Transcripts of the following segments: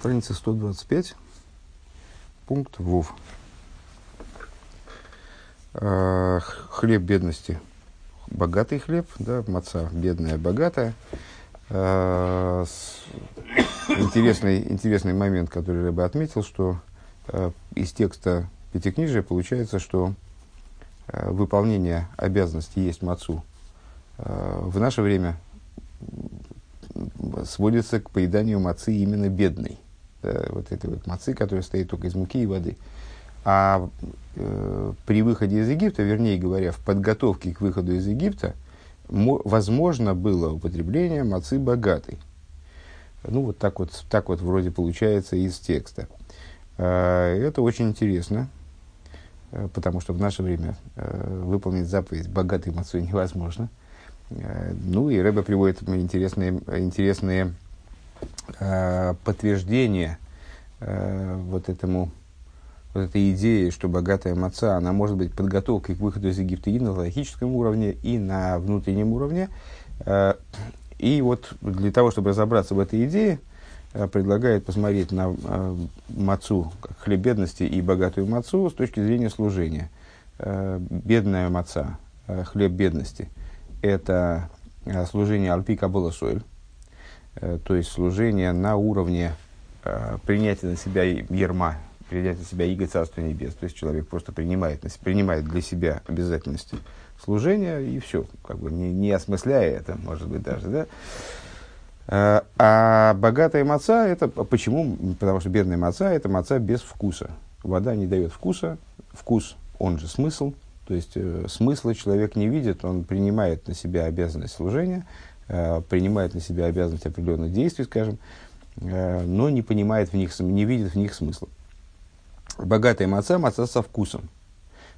страница 125, пункт ВОВ. А, хлеб бедности. Богатый хлеб, да, маца бедная, богатая. А, интересный, интересный момент, который я бы отметил, что а, из текста Пятикнижия получается, что выполнение обязанностей есть мацу в наше время сводится к поеданию мацы именно бедной. Да, вот этой вот мацы, которая стоит только из муки и воды. А э, при выходе из Египта, вернее говоря, в подготовке к выходу из Египта, возможно было употребление мацы богатой. Ну, вот так вот, так вот вроде получается из текста. Э, это очень интересно, э, потому что в наше время э, выполнить заповедь богатой мацой невозможно. Э, ну, и Рэба приводит интересные, интересные э, подтверждения э, вот этому вот этой идеи, что богатая маца, она может быть подготовкой к выходу из Египта и на логическом уровне, и на внутреннем уровне. Э, и вот для того, чтобы разобраться в этой идее, э, предлагает посмотреть на э, мацу, как хлеб бедности и богатую мацу с точки зрения служения. Бедная маца, хлеб бедности – это служение Альпи Кабыла Сойль, то есть служение на уровне принятия на себя ерма, принять на себя иго Царства Небес. То есть человек просто принимает, принимает для себя обязательности служения и все, как бы не, не осмысляя это, может быть, даже, да. А, а богатая маца, это почему? Потому что бедная маца – это маца без вкуса. Вода не дает вкуса. Вкус, он же смысл. То есть э, смысла человек не видит, он принимает на себя обязанность служения, э, принимает на себя обязанность определенных действий, скажем, э, но не понимает в них, не видит в них смысла богатая маца, маца со вкусом.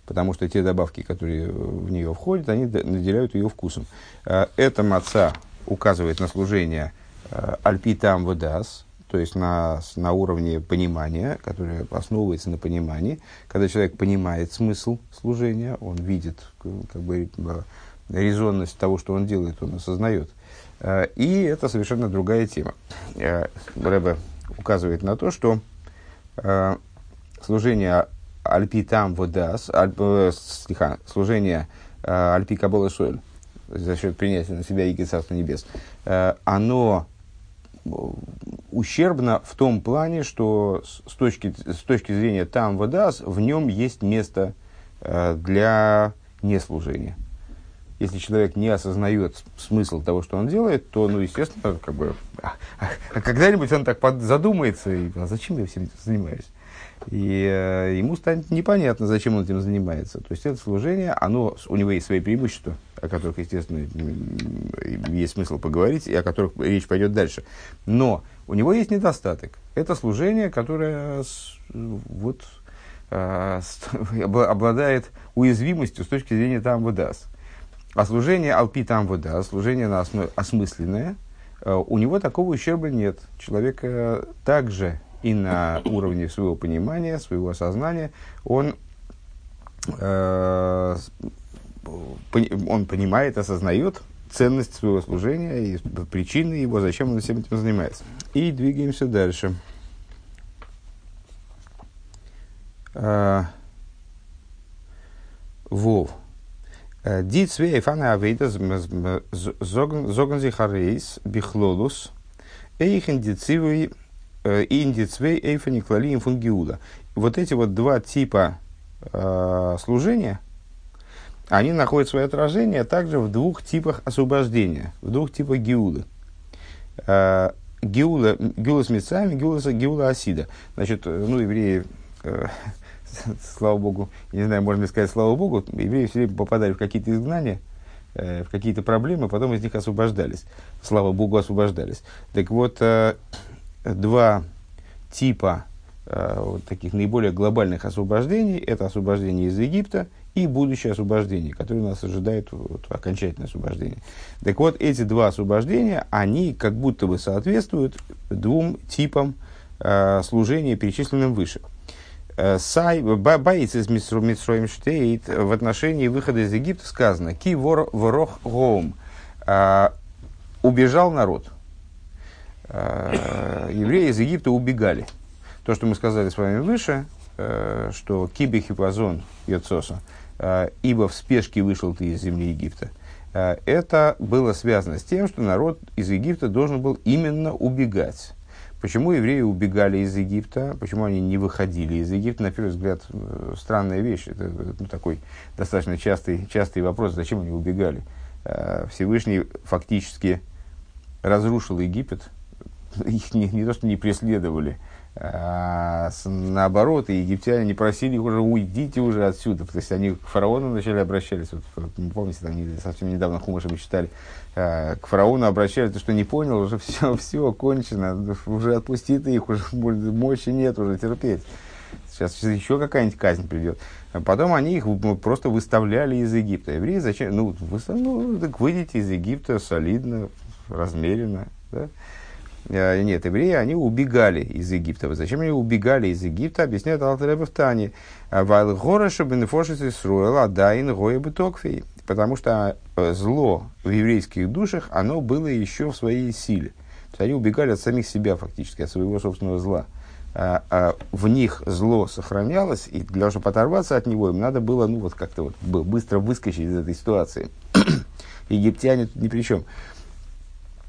Потому что те добавки, которые в нее входят, они наделяют ее вкусом. Эта маца указывает на служение альпитам водас, то есть на, на уровне понимания, которое основывается на понимании. Когда человек понимает смысл служения, он видит как бы, резонность того, что он делает, он осознает. А, и это совершенно другая тема. Рэбе указывает на то, что служение Альпи там водас, альп, э, служение э, Альпи Кабола Шуэль, за счет принятия на себя Иго Царства Небес, э, оно ущербно в том плане, что с точки, с точки зрения там водас, в нем есть место для неслужения. Если человек не осознает смысл того, что он делает, то, ну, естественно, как бы, а, а, когда-нибудь он так задумается, и, а зачем я всем этим занимаюсь? И э, ему станет непонятно, зачем он этим занимается. То есть это служение, оно, у него есть свои преимущества, о которых, естественно, есть смысл поговорить, и о которых речь пойдет дальше. Но у него есть недостаток. Это служение, которое вот, э, обладает уязвимостью с точки зрения там выдаст. А служение алпи там выдаст, служение осмысленное, э, у него такого ущерба нет. Человек также и на уровне своего понимания, своего осознания, он, э, он понимает, осознает ценность своего служения и причины его, зачем он всем этим занимается. И двигаемся дальше. Э, Вов. Э, Ди цвей фана авейда зоган зихарейс бихлолус дицивый Э, Индицвей эйфани клалием фунгиуда. Вот эти вот два типа э, служения, они находят свое отражение также в двух типах освобождения, в двух типах гиулы. Э, гиула, гиула с мецами, гиула, гиула асида. Значит, э, ну, евреи, э, слава богу, не знаю, можно ли сказать слава богу, евреи все время попадали в какие-то изгнания, э, в какие-то проблемы, потом из них освобождались. Слава богу, освобождались. Так вот, э, два типа э, вот таких наиболее глобальных освобождений. Это освобождение из Египта и будущее освобождение, которое нас ожидает, вот, окончательное освобождение. Так вот, эти два освобождения, они как будто бы соответствуют двум типам служения, перечисленным выше. Э, сай, боец из Митсроим Штейт в отношении выхода из Египта сказано «Ки вор ворох гоум» э, – убежал народ – Э, евреи из Египта убегали. То, что мы сказали с вами выше, э, что кибе хипазон йоцоса, ибо в спешке вышел ты из земли Египта, это было связано с тем, что народ из Египта должен был именно убегать. Почему евреи убегали из Египта? Почему они не выходили из Египта? На первый взгляд, странная вещь. Это ну, такой достаточно частый, частый вопрос, зачем они убегали. Всевышний фактически разрушил Египет, их не, не то, что не преследовали, а наоборот, и египтяне не просили их уже уйдите уже отсюда. То есть они к фараону вначале обращались, вот, помните, там совсем недавно Хумаша мы читали, а, к фараону обращались, что не понял, уже все, все кончено, уже отпусти ты их, уже мощи нет уже терпеть. Сейчас еще какая-нибудь казнь придет. Потом они их просто выставляли из Египта. Евреи зачем? Ну, вы, ну так выйдите из Египта солидно, размеренно. Да? Э, нет, евреи, они убегали из Египта. Зачем они убегали из Египта, объясняет Алтаребе в Тане. Вайл гора шабенефошис Исруэл адайн гоя бетокфей. Потому что э, зло в еврейских душах, оно было еще в своей силе. То есть они убегали от самих себя фактически, от своего собственного зла. А, а в них зло сохранялось, и для того, чтобы оторваться от него, им надо было ну, вот как-то вот быстро выскочить из этой ситуации. Египтяне тут ни при чем.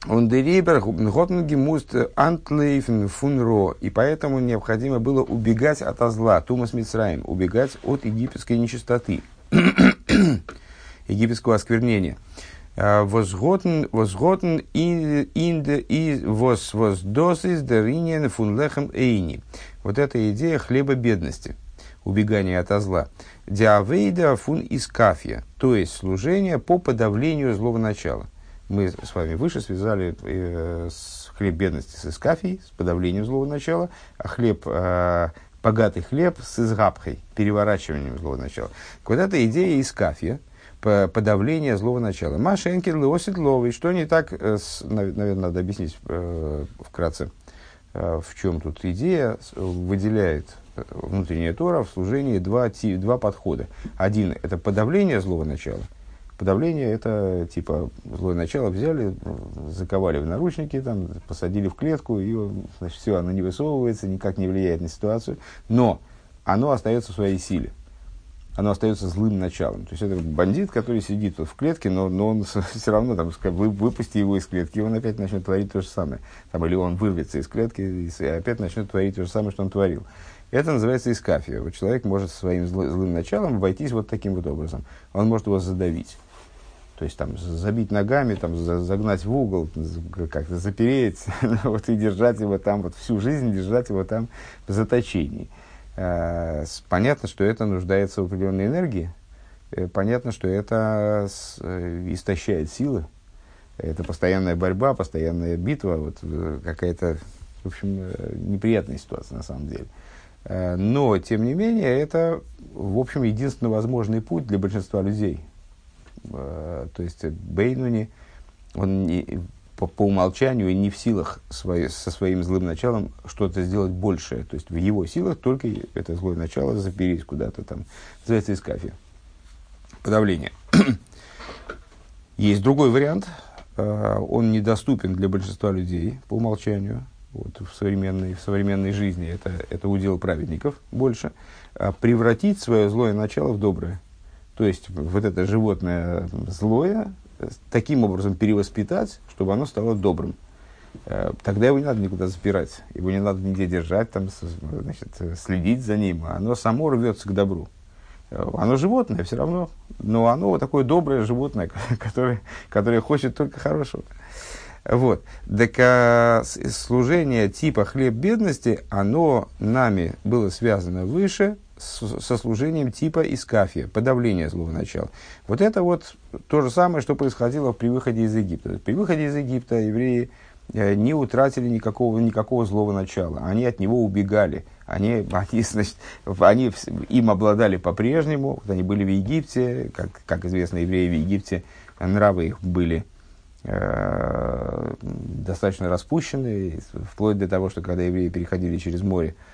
Он дерибер гимуст антлейфен фунро. И поэтому необходимо было убегать от зла, тумас мицраим, убегать от египетской нечистоты, египетского осквернения. А, возготен, возготен инде и воз воздосис даринен фунлехем эйни. Вот эта идея хлеба бедности, убегания от зла. Диавейда фун искафия, то есть служение по подавлению злого начала мы с вами выше связали э, с хлеб бедности с искафией, с подавлением злого начала, а хлеб, э, богатый хлеб с изгапхой, переворачиванием злого начала. Вот эта идея искафия, подавление злого начала. Маша Энкин Леосит что не так, э, с, наверное, надо объяснить э, вкратце, э, в чем тут идея, выделяет э, внутренняя Тора в служении два, два подхода. Один – это подавление злого начала – Подавление – это типа злое начало взяли, заковали в наручники, там, посадили в клетку, и значит, все, оно не высовывается, никак не влияет на ситуацию, но оно остается в своей силе. Оно остается злым началом. То есть это бандит, который сидит вот в клетке, но, но он все равно, там, вы, выпусти его из клетки, он опять начнет творить то же самое. Там, или он вырвется из клетки и опять начнет творить то же самое, что он творил. Это называется искафия. Вот человек может своим злым началом обойтись вот таким вот образом. Он может его задавить. То есть там забить ногами, там, загнать в угол, как-то запереть, вот, и держать его там, вот всю жизнь держать его там в заточении. А, понятно, что это нуждается в определенной энергии, э, понятно, что это э, истощает силы, это постоянная борьба, постоянная битва, вот э, какая-то, в общем, неприятная ситуация на самом деле. Но, тем не менее, это, в общем, единственный возможный путь для большинства людей – Э, то есть Бейнуни, он не, по, по умолчанию не в силах свой, со своим злым началом что-то сделать большее. То есть в его силах только это злое начало запереть куда-то там. Называется искафия. Подавление. Есть другой вариант. Э, он недоступен для большинства людей по умолчанию. Вот, в, современной, в современной жизни это, это удел праведников больше. А превратить свое злое начало в доброе. То есть вот это животное злое таким образом перевоспитать, чтобы оно стало добрым. Э, тогда его не надо никуда запирать, его не надо нигде держать, там, значит, следить за ним. Оно само рвется к добру. Э, оно животное все равно, но оно вот такое доброе животное, которое, которое хочет только хорошего. Вот. Так а, служение типа хлеб бедности, оно нами было связано выше со служением типа искафия, подавления злого начала. Вот это вот то же самое, что происходило при выходе из Египта. При выходе из Египта евреи э, не утратили никакого, никакого злого начала. Они от него убегали. Они, они, значит, они им обладали по-прежнему. Вот они были в Египте. Как, как известно, евреи в Египте, нравы их были э, достаточно распущены. Вплоть до того, что когда евреи переходили через море, Э,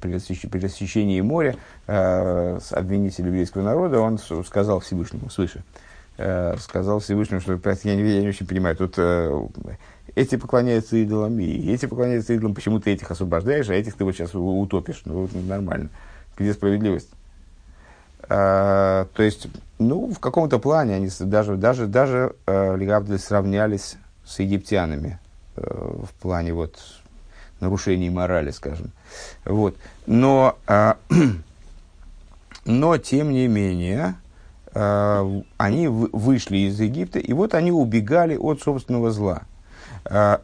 при рассечении моря э, обвинитель еврейского народа, он сказал Всевышнему свыше, э, сказал Всевышнему, что я не, я не очень понимаю, тут эти поклоняются идолам, и эти поклоняются идолам, почему ты этих освобождаешь, а этих ты вот сейчас утопишь. Ну, вот нормально. Где справедливость? А, то есть, ну, в каком-то плане они даже, даже, даже э, сравнялись с египтянами э, в плане вот нарушений морали, скажем. Вот. Но, э, но, тем не менее, э, они вышли из Египта, и вот они убегали от собственного зла. Э,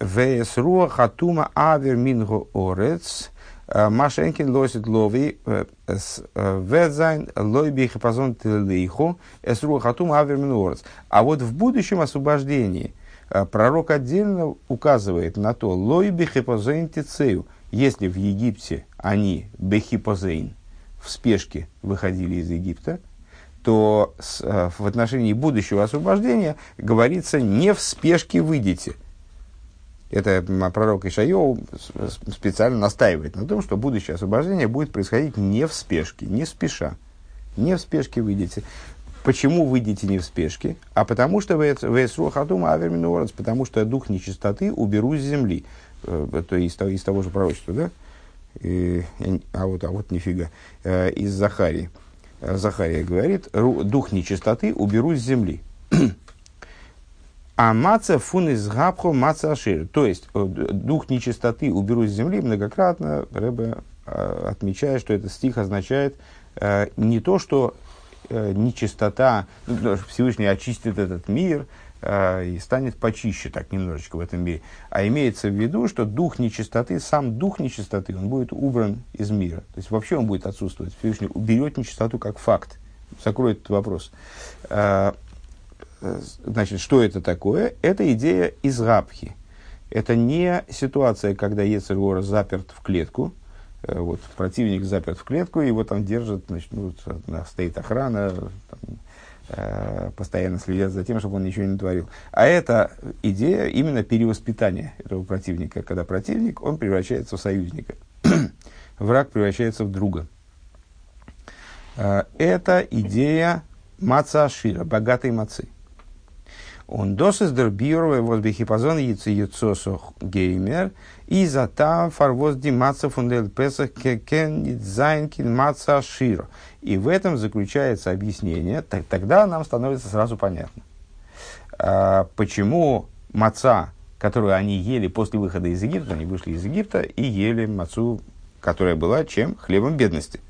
Весруа хатума авер минго орец – Э, Машенкин лосит лови э, э, ведзайн лойби хапазон тилейху эсру хатум аверминуорец. А вот в будущем освобождении пророк отдельно указывает на то, лойби хипозейн тицею, если в Египте они бехипозейн в спешке выходили из Египта, то с, в отношении будущего освобождения говорится не в спешке выйдете – это пророк Ишайо специально настаивает на том, что будущее освобождение будет происходить не в спешке, не спеша. Не в спешке выйдете. Почему выйдете не в спешке? А потому что Весрухатума Аверминуорец, потому что дух нечистоты уберу с земли. Э, то есть из того же пророчества, да? И, а вот, а вот нифига. Э, из Захарии. Захария говорит, дух нечистоты уберу с земли. А маца фун из габху маца ашир. То есть, э, дух нечистоты уберу с земли многократно. Рэбе э, отмечает, что этот стих означает э, не то, что нечистота, ну, Всевышний очистит этот мир и станет почище так немножечко в этом мире. А имеется в виду, что дух нечистоты, сам дух нечистоты, он будет убран из мира. То есть вообще он будет отсутствовать. Всевышний уберет нечистоту как факт. Закроет этот вопрос. Э, значит, что это такое? Это идея из рабхи. Это не ситуация, когда Ецергора заперт в клетку, э, вот, противник заперт в клетку, его там держат, значит, ну, стоит охрана, там, э, постоянно следят за тем, чтобы он ничего не творил. А это идея именно перевоспитания этого противника, когда противник, он превращается в союзника, враг превращается в друга. Э, это идея маца ашира, богатой мацы. Он досыс дер биоровый вот бихипазон яйцо геймер, איז דער טעם פארוואס די מצה פון דעם פסח קען זיין מצה עשירה. И в этом заключается объяснение, так, тогда нам становится сразу понятно, а, почему маца, которую они ели после выхода из Египта, они вышли из Египта и ели мацу, которая была чем? Хлебом бедности.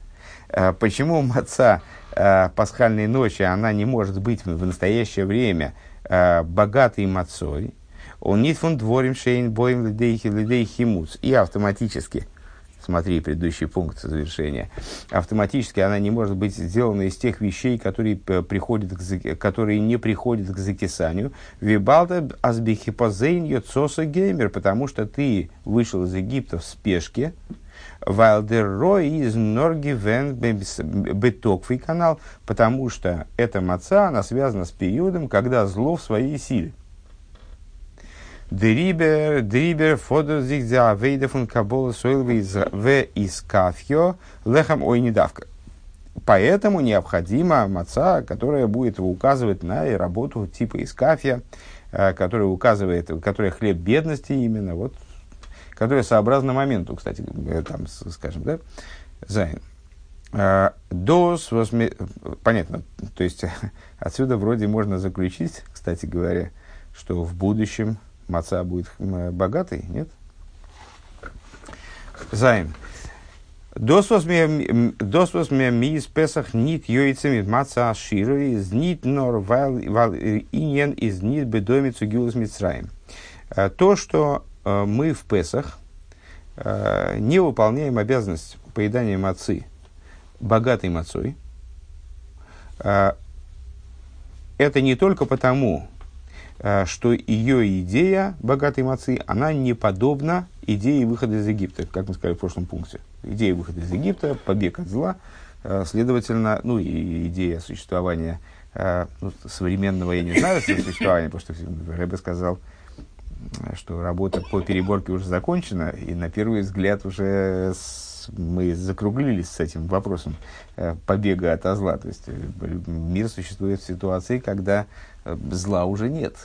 А, почему маца а, пасхальной ночи, она не может быть в настоящее время – богатый мацой, он не фон дворим шейн боем лидейхи лидейхи муц. И автоматически, смотри предыдущий пункт завершения, автоматически она не может быть сделана из тех вещей, которые, приходят к, которые не приходят к закисанию. Вибалта азбихипозейн йоцоса геймер, потому что ты вышел из Египта в спешке, Вайлдер из Норги Вен Бетокфый канал, потому что эта маца, она связана с периодом, когда зло в своей силе. Дрибер, дрибер, фодер зиг за авейда фун кабола сойл в из кафьо лехам ой недавка. Поэтому необходима маца, которая будет указывать на работу типа из кафья, э, которая указывает, которая хлеб бедности именно, вот которая сообразна моменту, кстати, там, скажем, да, Зайн. А, Дос, восьми... понятно, то есть отсюда вроде можно заключить, кстати говоря, что в будущем маца будет богатый, нет? Зайн. Дос возьми ми из Песах нит йойцами маца аширу из нит нор вал иньен из нит бедомицу гилус мицраем. А, то, что Э, мы в Песах э, не выполняем обязанность поедания мацы богатой мацой. Э, это не только потому, что ее идея богатой мацы, она не подобна идее выхода из Египта, как мы сказали в прошлом пункте. Идея выхода из Египта, побег от зла, следовательно, ну и идея существования ну, современного, я не знаю, существования, потому что Рэбе сказал, что работа по переборке уже закончена, и на первый взгляд уже с, мы закруглились с этим вопросом э, побега от зла. То есть э, мир существует в ситуации, когда э, зла уже нет.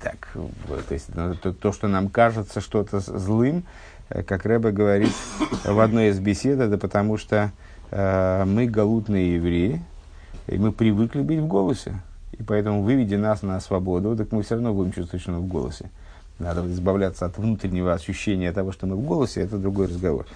Так, то есть ну, то, то, что нам кажется что-то злым, э, как Рэбе говорит в одной из бесед, это потому что э, мы галутные евреи, и мы привыкли быть в голосе. И поэтому, выведи нас на свободу, так мы все равно будем чувствовать, что мы в голосе. Надо избавляться от внутреннего ощущения того, что мы в голосе, это другой разговор.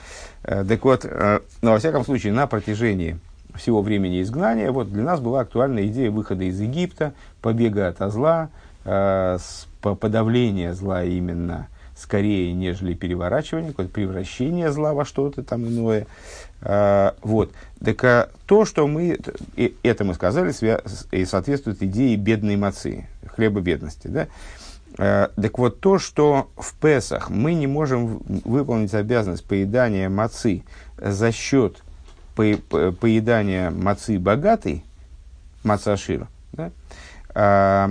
Э, так вот, э, но во всяком случае, на протяжении всего времени изгнания, вот для нас была актуальна идея выхода из Египта, побега от зла, э, подавления зла именно скорее, нежели переворачивание, какое-то превращение зла во что-то там иное. Вот. Так то, что мы, это мы сказали, и соответствует идее бедной мацы, хлеба бедности. Да? А, так вот, то, что в Песах мы не можем выполнить обязанность поедания мацы за счет по- по- поедания мацы богатой, мацашир, да? а,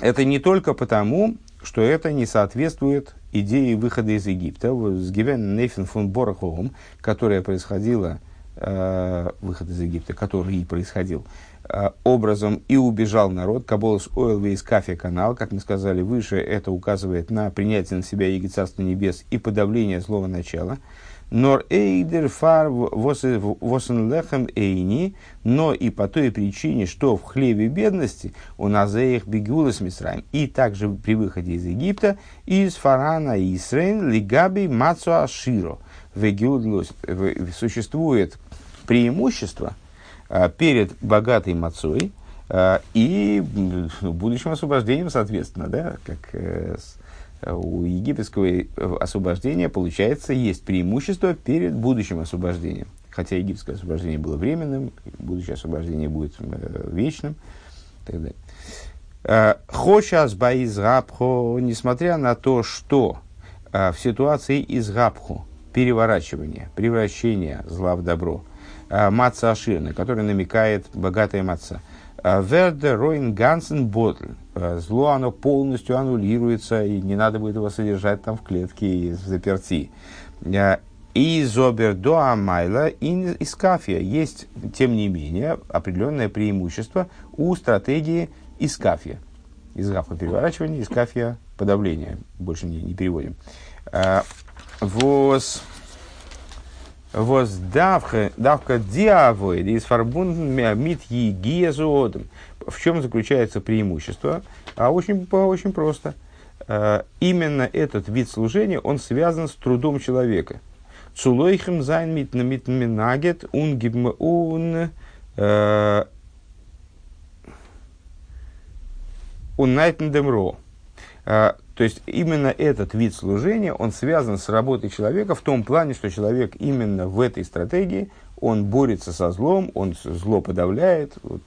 это не только потому, что это не соответствует идеи выхода из Египта, с Гивен Нейфен фон Бораховым, которая происходила, э, выход из Египта, который и происходил, э, образом и убежал народ, Каболос Ойл из Кафе канал, как мы сказали выше, это указывает на принятие на себя Иго Царства Небес и подавление злого начала – Нор эйдер фар восен лехем эйни, но и по той причине, что в хлебе бедности у нас их бегулас мисраем. И также при выходе из Египта из фарана Исрейн лигаби мацу аширо. Существует преимущество перед богатой мацой а, и будущим освобождением, соответственно, да, как э, у египетского э, освобождения, получается, есть преимущество перед будущим освобождением. Хотя египетское освобождение было временным, будущее освобождение будет э, вечным. И так далее. Э, Хочас баизгабхо, несмотря на то, что в ситуации изгабху, переворачивания, превращения зла в добро, маца аширна, который намекает богатая маца – Верде Ройн Гансен Ботль. Зло, оно полностью аннулируется, и не надо будет его содержать там в клетке в заперти. И зобер до амайла из кафия. Есть, тем не менее, определенное преимущество у стратегии из кафия. Из гафа переворачивания, из кафия подавления. Больше не, не переводим. Воз воз давка, давка диавоид из фарбунден мит егиезуодом. В чем заключается преимущество? А очень, очень просто. А, именно этот вид служения, он связан с трудом человека. Цулойхем зайн мит мит минагет гибм ун а, ун найтендемро. А, то есть именно этот вид служения, он связан с работой человека в том плане, что человек именно в этой стратегии, он борется со злом, он зло подавляет, вот,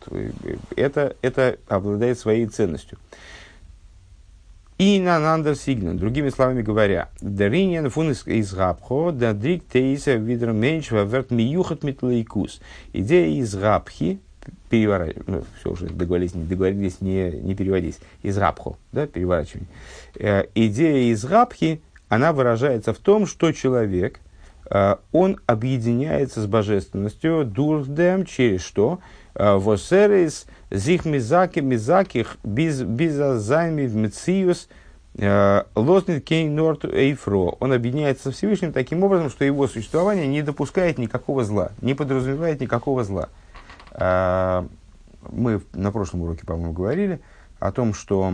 это, это обладает своей ценностью. И на нандер сигнал, другими словами говоря, дариньян фун из габхо, да дрик тейса видер меньш верт миюхат митлайкус. Идея из габхи, переворачивать, ну, все уже договорились, не договорились, не, не переводись, из рабху, да, переворачивание. Э, идея из рабхи, она выражается в том, что человек, э, он объединяется с божественностью дурдем через что? Э, Восерис зих мизаки мизаких без безазайми в мециус э, лознит кейн норт эйфро. Он объединяется со Всевышним таким образом, что его существование не допускает никакого зла, не подразумевает никакого зла. А, мы на прошлом уроке, по-моему, говорили о том, что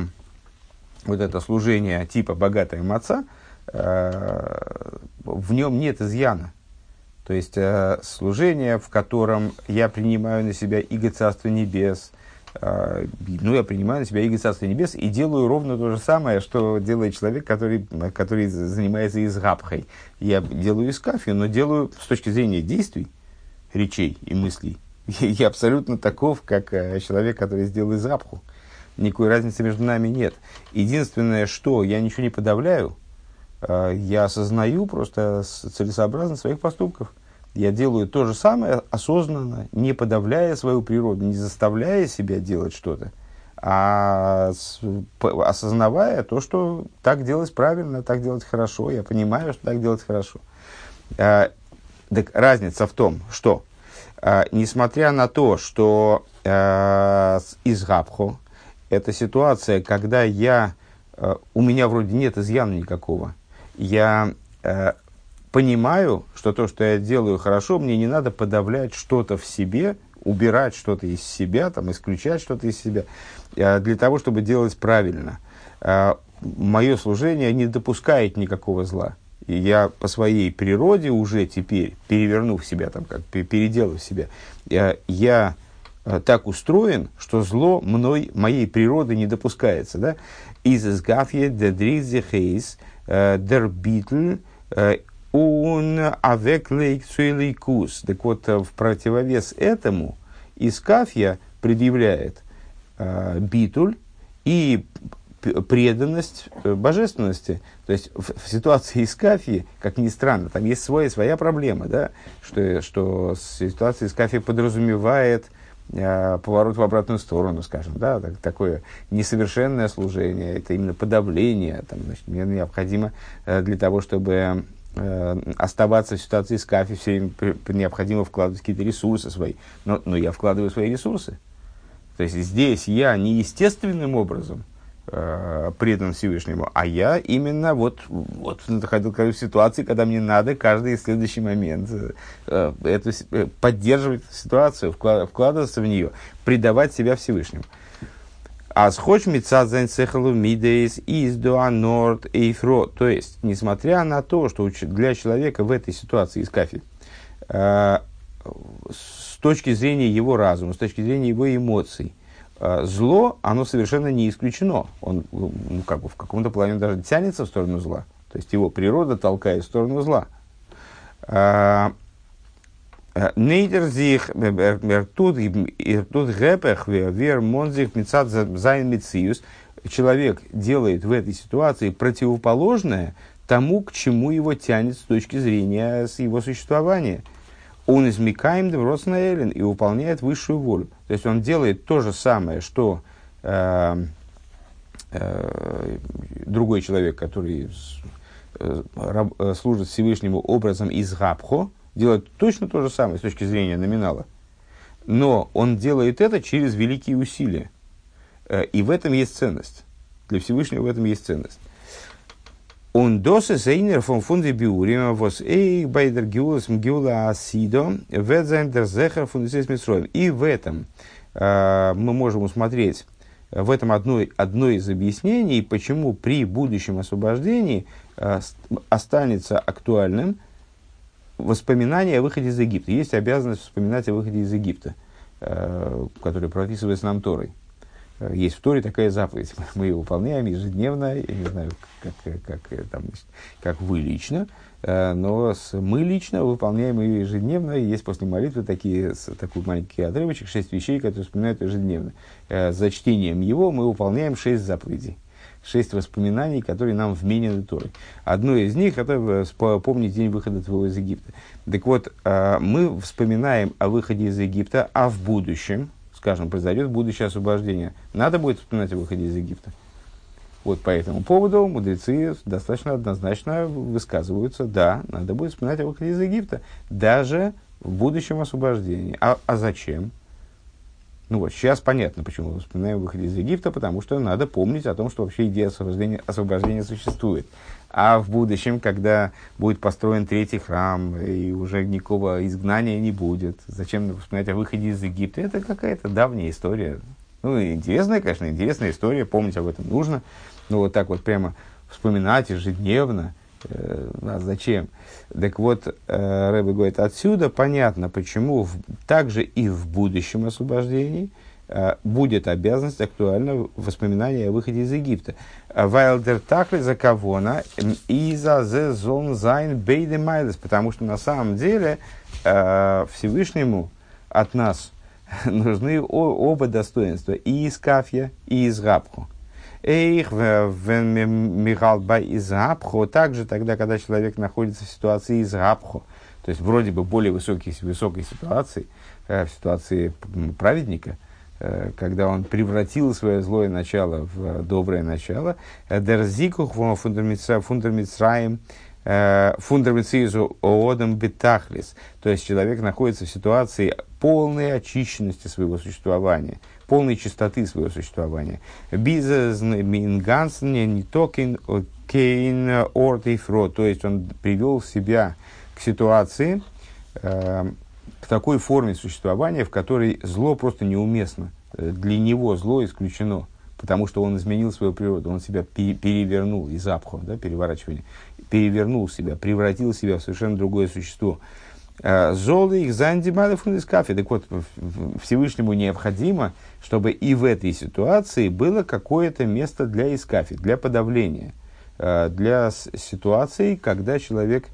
вот это служение типа богатая маца, а, в нем нет изъяна. То есть а, служение, в котором я принимаю на себя иго Царства Небес, ну, я принимаю на себя иго Царства Небес и делаю ровно то же самое, что делает человек, который, который занимается изгабхой. Я делаю искафию, но делаю с точки зрения действий, речей и мыслей, я абсолютно таков, как э, человек, который сделал запху. Никакой разницы между нами нет. Единственное, что я ничего не подавляю, э, я осознаю просто целесообразность своих поступков. Я делаю то же самое осознанно, не подавляя свою природу, не заставляя себя делать что-то, а осознавая то, что так делать правильно, так делать хорошо, я понимаю, что так делать хорошо. А, так разница в том, что несмотря на то, что а, из Габхо, это ситуация, когда я, а, у меня вроде нет изъяна никакого, я а, понимаю, что то, что я делаю хорошо, мне не надо подавлять что-то в себе, убирать что-то из себя, там, исключать что-то из себя, э, для того, чтобы делать правильно. Э, Мое служение не допускает никакого зла. И я по своей природе уже теперь, перевернув себя, там, как переделав себя, я, э, я так устроен, что зло мной, моей природы не допускается. Да? Из изгафье дедризе хейс дер битл он авек лейкус. Так вот, в противовес этому Искафья предъявляет э, битуль и преданность э, божественности. То есть в, в ситуации Искафии, как ни странно, там есть своя, своя проблема, да? что, что ситуация Искафии подразумевает э, поворот в обратную сторону, скажем, да? так, такое несовершенное служение, это именно подавление. Там, значит, мне необходимо э, для того, чтобы Э, оставаться в ситуации с кафе, все время необходимо вкладывать какие-то ресурсы свои. Но, но я вкладываю свои ресурсы. То есть здесь я не естественным образом э, предан Всевышнему, а я именно вот, вот находил в ситуации, когда мне надо каждый следующий момент э, эту, э, поддерживать ситуацию, вклад, вкладываться в нее, предавать себя Всевышнему. А схоч мицадзайн цехалу мидейс из норд эйфро. То есть, несмотря на то, что для человека в этой ситуации из кафе, э, с точки зрения его разума, с точки зрения его эмоций, зло, оно совершенно не исключено. Он ну, как бы в каком-то плане даже тянется в сторону зла. То есть, его природа толкает в сторону зла. Э, Нейдер зих, тут гэпэх, вер монзих, мецад зайн мециус. Человек делает в этой ситуации противоположное тому, к чему его тянет с точки зрения его существования. Он измекаем Эллен и выполняет высшую волю. То есть он делает то же самое, что э, э, другой человек, который э, э служит Всевышнему образом из Габхо, делает точно то же самое с точки зрения номинала. Но он делает это через великие усилия. Э, и в этом есть ценность. Для Всевышнего в этом есть ценность. Он досе зейнер фон фунде биурима вос эй байдер гиулас мгиула асидо ведзайн дер зехер фундисес И в этом э, мы можем усмотреть в этом одно, одно из объяснений, почему при будущем освобождении э, останется актуальным воспоминания о выходе из Египта. Есть обязанность вспоминать о выходе из Египта, э, которая прописывается нам Торой. Э, есть в Торе такая заповедь. Мы ее выполняем ежедневно, я не знаю, как, как, как, там, как вы лично, э, но мы лично выполняем ее ежедневно. Есть после молитвы такие, такой маленький отрывочек, шесть вещей, которые вспоминают ежедневно. За чтением его мы выполняем шесть заповедей шесть воспоминаний, которые нам вменены Торой. Одно из них – это э, помнить день выхода твоего из Египта. Так вот, э, мы вспоминаем о выходе из Египта, а в будущем, скажем, произойдет будущее освобождение, надо будет вспоминать о выходе из Египта. Вот по этому поводу мудрецы достаточно однозначно высказываются, да, надо будет вспоминать о выходе из Египта, даже в будущем освобождении. А, а зачем? Ну вот, сейчас понятно, почему мы вспоминаем выход из Египта, потому что надо помнить о том, что вообще идея освобождения, освобождения существует. А в будущем, когда будет построен третий храм, и уже никакого изгнания не будет, зачем вспоминать о выходе из Египта? Это какая-то давняя история. Ну, интересная, конечно, интересная история, помнить об этом нужно. Но вот так вот прямо вспоминать ежедневно – а зачем? Так вот, э, Рэбе говорит, отсюда понятно, почему в, также и в будущем освобождении э, будет обязанность актуальна воспоминания о выходе из Египта. ווייל דער תכלית הכוונה איז עס זאל זיין ביידע מעלות, потому что на самом деле Всевышнему от нас нужны оба достоинства, и אתכפיא, и אתהפכא. אויך, מ'האלט ביי אתהפכא, также тогда, когда человек находится в ситуации אתהפכא, то есть вроде бы более высокой, высокой ситуации, э, в ситуации праведника, когда он превратил свое злое начало в доброе начало. Дерзикух фундамицраем фундамицизу оодам бетахлис. То есть человек находится в ситуации полной очищенности своего существования, полной чистоты своего существования. Бизнес мингансен не токен кейн ортейфро. То есть он привел себя к ситуации, к такой форме существования, в которой зло просто неуместно. Э, для него зло исключено, потому что он изменил свою природу, он себя перевернул из апхо, да, переворачивания, перевернул себя, превратил себя в совершенно другое существо. Э, Золы их зандималев из кафе. Так вот, Всевышнему необходимо, чтобы и в этой ситуации было какое-то место для искафи, для подавления, э, для ситуации, когда человек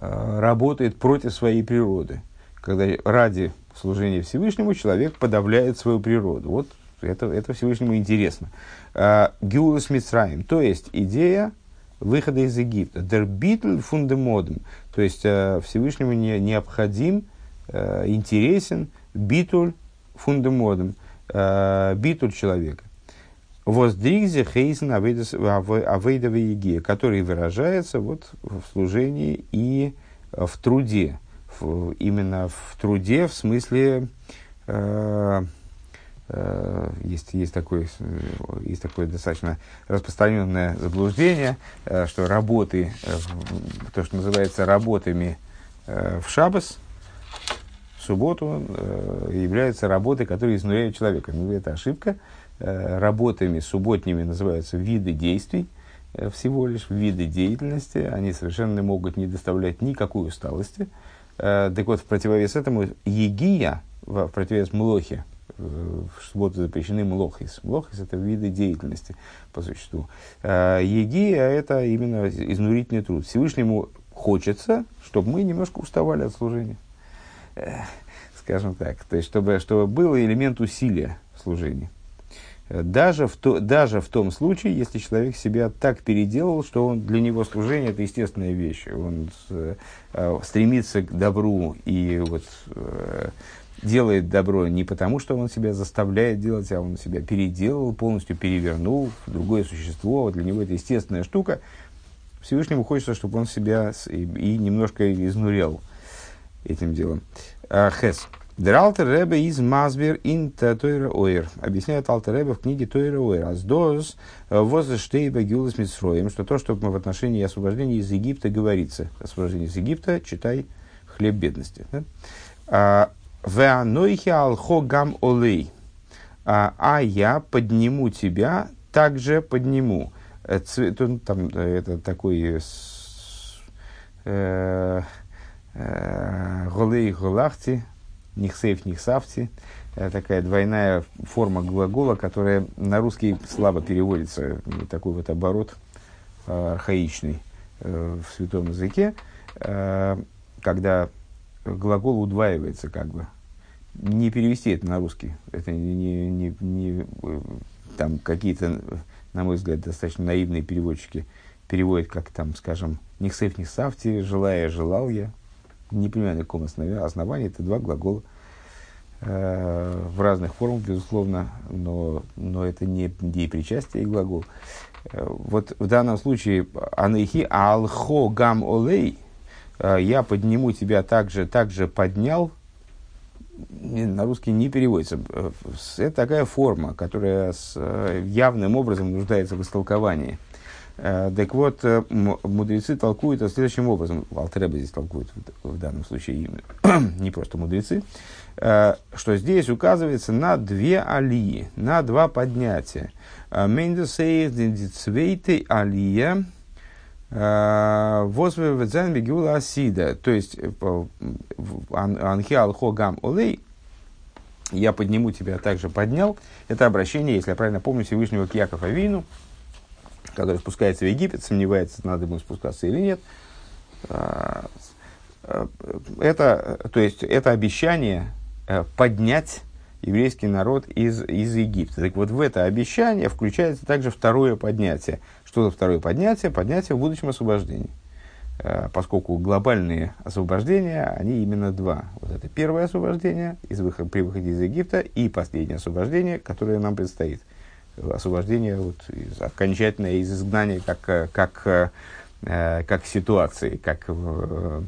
Э, работает против своей природы. Когда ради служения Всевышнему человек подавляет свою природу. Вот это, это Всевышнему интересно. Э, Гюлас Мицраим, то есть идея выхода из Египта. Дербитл фундемодом, то есть э, Всевышнему не, необходим, интересен битуль фундемодом, битуль человека. Воздригзе хейсен авейдовой еге, который выражается вот в служении и в труде. В, именно в труде, в смысле, э, э, есть, есть, такое, есть такое достаточно распространенное заблуждение, э, что работы, э, то, что называется работами э, в шабас, субботу, э, являются работы, которые изнуряют человека. Ну, это ошибка. Э, работами субботними называются виды действий, э, всего лишь виды деятельности, они совершенно могут не доставлять никакой усталости. Так вот, в противовес этому егия, в противовес млохе, в субботу запрещены млохис. Млохис – это виды деятельности по существу. Егия – это именно изнурительный труд. Всевышнему хочется, чтобы мы немножко уставали от служения. Скажем так. То есть, чтобы, чтобы был элемент усилия в служении. Даже в, то, даже в том случае, если человек себя так переделал, что он, для него служение – это естественная вещь. Он э, э, стремится к добру и вот, э, делает добро не потому, что он себя заставляет делать, а он себя переделал, полностью перевернул в другое существо. Вот для него это естественная штука. Всевышнему хочется, чтобы он себя и, и немножко изнурял этим делом. А, Хес. Alter Rebbe из Масбер ин Тойра Ойр. Объясняет Алтер Ребе в книге Тойра Ойр. Аздоз э, возштейба гюлас митсроем, что то, что в отношении освобождения из Египта говорится. Освобождение из Египта, читай хлеб бедности. А, Веанойхи алхо гам олей. А, а я подниму тебя, также подниму. Э, Тут, там, э, это такой голей голахти, нихсейф, нихсавти. Такая двойная форма глагола, которая на русский слабо переводится. Такой вот оборот э, архаичный э, в святом языке, э, когда глагол удваивается как бы. Не перевести это на русский. Это не, не, не, там какие-то, на мой взгляд, достаточно наивные переводчики переводят, как там, скажем, нихсейф, нихсавти, желая, желал я, не понимаю, на каком основании, это два глагола э, в разных формах, безусловно, но, но это не деепричастие и глагол. Э, вот в данном случае анехи алхо гам олей, э, я подниму тебя также, также поднял, на русский не переводится. Э, это такая форма, которая с, явным образом нуждается в истолковании. Э, так вот, э, мудрецы толкуют это следующим образом. Алтереба здесь толкует в данном случае не просто мудрецы, э, что здесь указывается на две алии, на два поднятия. Мендесейдицвейты алия возведзен бегула асида. То есть, анхиал хогам олей, я подниму тебя, также поднял. Это обращение, если я правильно помню, Всевышнего к Якову Авину, который спускается в Египет, сомневается, надо ему спускаться или нет. А, а, это, то есть, это обещание э, поднять еврейский народ из, из Египта. Так вот, в это обещание включается также второе поднятие. Что за второе поднятие? Поднятие в будущем освобождении. Э, поскольку глобальные освобождения, они именно два. Вот это первое освобождение из выход, при выходе из Египта и последнее освобождение, которое нам предстоит. Освобождение вот, из, окончательное из изгнания как, э, как, э, как ситуации, как э,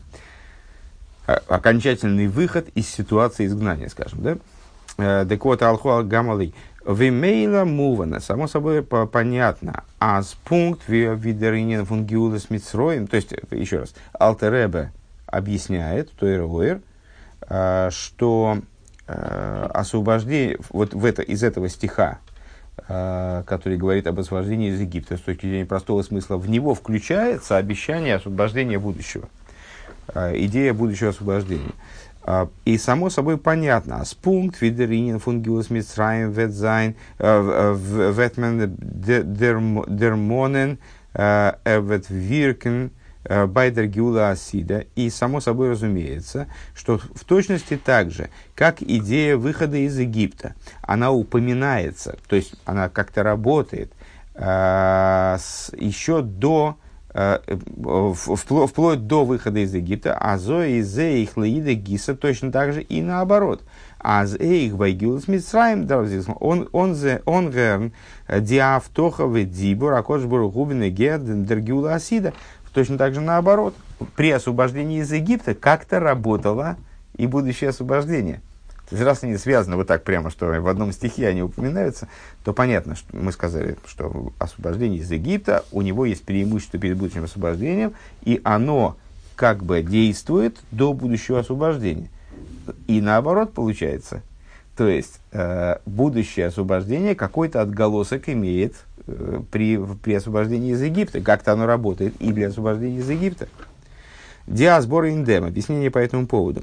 окончательный выход из ситуации изгнания, скажем. Да? Декота алхуа гамалей. Вимейла мувана, само собой понятно. А с пункт видеринен фунгиулес митсроем, то есть, еще раз, Алтеребе объясняет, то Тойр а, что освобождение, вот в это, из этого стиха, который говорит об освобождении из Египта, с точки зрения простого смысла, в него включается обещание освобождения будущего, идея будущего освобождения. А, и само собой понятно, с пункт видеринин фунгиус митсраем ветзайн ветмен дермонен эвет виркен байдер гиула асида. И само собой разумеется, что в точности так же, как идея выхода из Египта, она упоминается, то есть она как-то работает э, с, еще до Э, вплоть до выхода из Египта, а зои из их лаида гиса точно так же и наоборот. А з их байгилс митсраем он он зе он герн э, диафтоха дибур акош бургубин гер дергюла асида точно так же наоборот. При освобождении из Египта как-то работало и будущее освобождение. То есть, раз они связаны вот так прямо, что в одном стихе они упоминаются, то понятно, что мы сказали, что освобождение из Египта, у него есть преимущество перед будущим освобождением, и оно как бы действует до будущего освобождения. И наоборот получается. То есть, э, будущее освобождение какой-то отголосок имеет при, при освобождении из Египта. Как-то оно работает и для освобождения из Египта. Диасбор индем. Объяснение по этому поводу.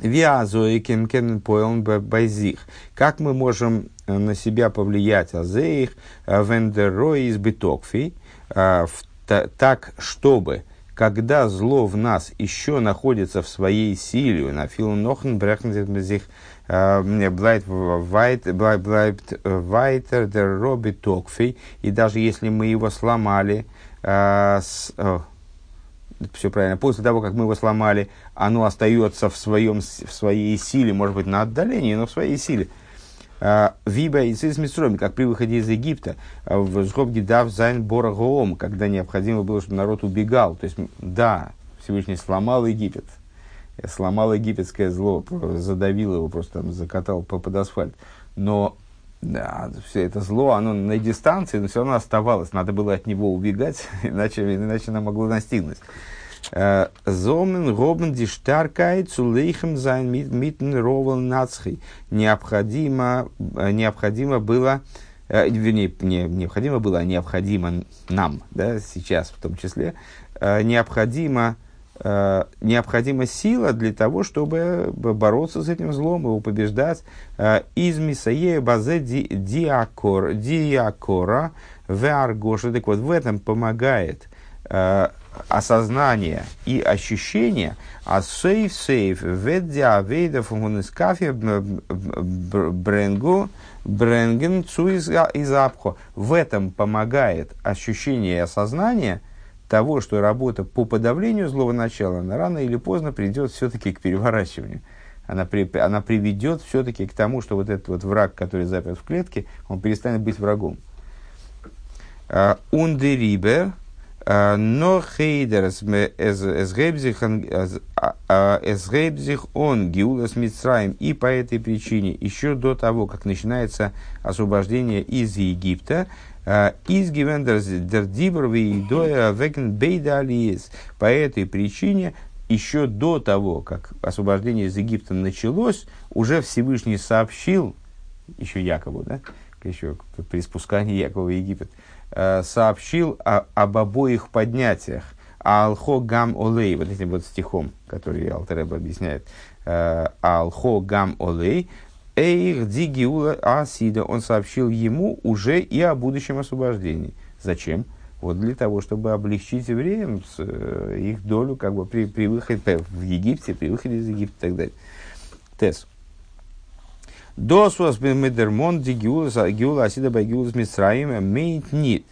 Виазоиким кен поэлн байзих. Как мы можем э, на себя повлиять азеих э, вендерой из битокфи, э, так, чтобы когда зло в нас еще находится в своей силе, на филнохен брехнзих блайт ווייטער דער רע בתקפו, и даже если мы его сломали, все правильно, после того, как мы его сломали, оно остается в, своем, в своей силе, может быть, на отдалении, но в своей силе. ווי ביי מצרים, как при выходе из Египта, וואס ס'האט געדארפט זיין ברח העם, когда необходимо было, чтобы народ убегал. То есть, да, Всевышний сломал Египет, сломал египетское зло, задавил его, просто там закатал под асфальт. Но да, все это зло, оно на дистанции, но все равно оставалось. Надо было от него убегать, иначе, иначе оно могло настигнуть. Э, Зомен робен диштаркай цулейхем зайн митн ровен нацхи. Необходимо, э, необходимо было, э, вернее, не, необходимо было, а необходимо нам, да, сейчас в том числе, необходимо необходима сила для того, чтобы бороться с этим злом, его побеждать. Э, из Мисае базе диакор, диакора в аргоша. Так вот, в этом помогает э, осознание и ощущение, а сейф сейф ведя вейда фунгунискафе бренгу бренген цу из апхо. В этом помогает ощущение и осознание – того, что работа по подавлению злого начала, она рано или поздно придет все-таки к переворачиванию. Она, при, она приведет все-таки к тому, что вот этот вот враг, который заперт в клетке, он перестанет быть врагом. Ундерибер, но хейдер эсгейбзих он гиулас митсраем. И по этой причине, еще до того, как начинается освобождение из Египта, По этой причине, еще до того, как освобождение из Египта началось, уже Всевышний сообщил, еще Якову, да, еще при спускании Якова в Египет, э, сообщил о, об обоих поднятиях. Алхо гам олей, вот этим вот стихом, который Алтереб объясняет. Э, Алхо гам олей, Эйх дигиула асида. Он сообщил ему уже и о будущем освобождении. Зачем? Вот для того, чтобы облегчить евреям э, их долю как бы при, при выходе в Египте, при выходе из Египта и так далее. Тес. Досвас медермон дигиула асида байгиула с Мисраим мейт нит.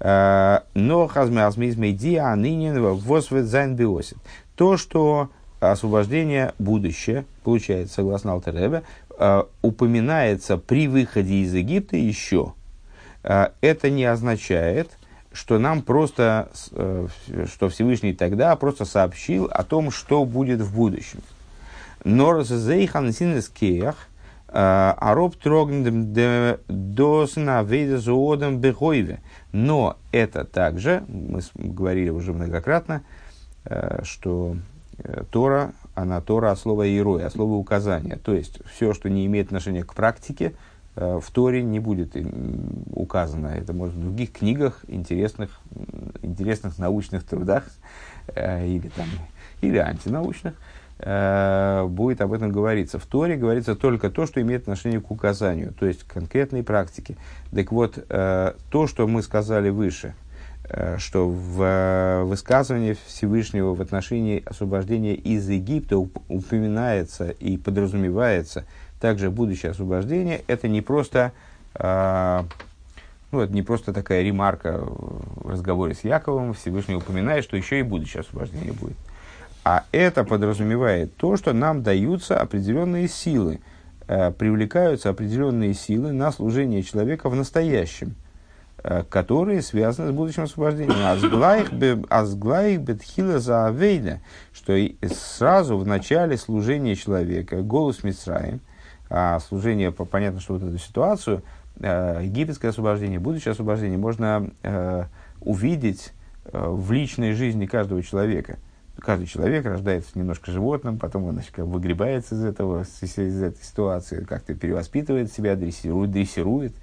Но хазме азмизме диа нынен восвет зайн биосит. То, что освобождение будущее, получается, согласно Алтеребе, упоминается при выходе из Египта еще. Это не означает, что нам просто, что Всевышний тогда просто сообщил о том, что будет в будущем. Норс зейхан синескеях, ароб трогнем досна вейда зоодом бегойве. Но это также, мы говорили уже многократно, э, что э, Тора, она Тора от слова «ирой», от слова «указания». То есть, все, что не имеет отношения к практике, э, в Торе не будет указано. Это может в других книгах, интересных, интересных научных трудах или, там, или антинаучных – Э, будет об этом говориться. В Торе говорится только то, что имеет отношение к указанию, то есть к конкретной практике. Так вот, э, то, что мы сказали выше, э, что в высказывании Всевышнего в отношении освобождения из Египта упоминается и подразумевается также будущее освобождение, это не просто ну, это не просто такая ремарка в разговоре с Яковом, Всевышний упоминает, что еще и будущее освобождение будет. А это подразумевает то, что нам даются определенные силы, э, привлекаются определенные силы на служение человека в настоящем, э, которые связаны с будущим освобождением. Азглаих бетхила за авейда, что сразу в начале служения человека, голос Мицраем, а служение, понятно, что вот эту ситуацию, э, египетское освобождение, будущее освобождение можно э, увидеть э, в личной жизни каждого человека – каждый человек рождается немножко животным, потом он значит, выгребается из, этого, из этой ситуации, как-то перевоспитывает себя, дрессирует, дрессирует,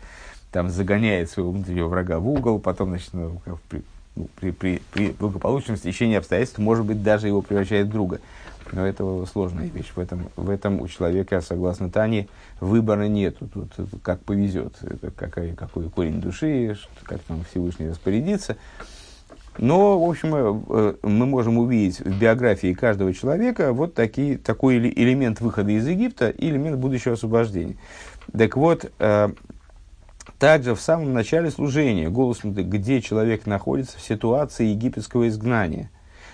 там загоняет своего внутреннего врага в угол, потом значит, ну, при, ну, при, при, при благополучном стечении обстоятельств, может быть, даже его превращает в друга. Но это сложная вещь. В этом, в этом у человека, согласно Тане, выбора нету. Тут как повезет. Это какой, какой корень души, как там Всевышний распорядится. Но, в общем, э, э, мы можем увидеть в биографии каждого человека вот такие, такой элемент выхода из Египта и элемент будущего освобождения. Так вот, э, также в самом начале служения, голус, где человек находится в ситуации египетского изгнания,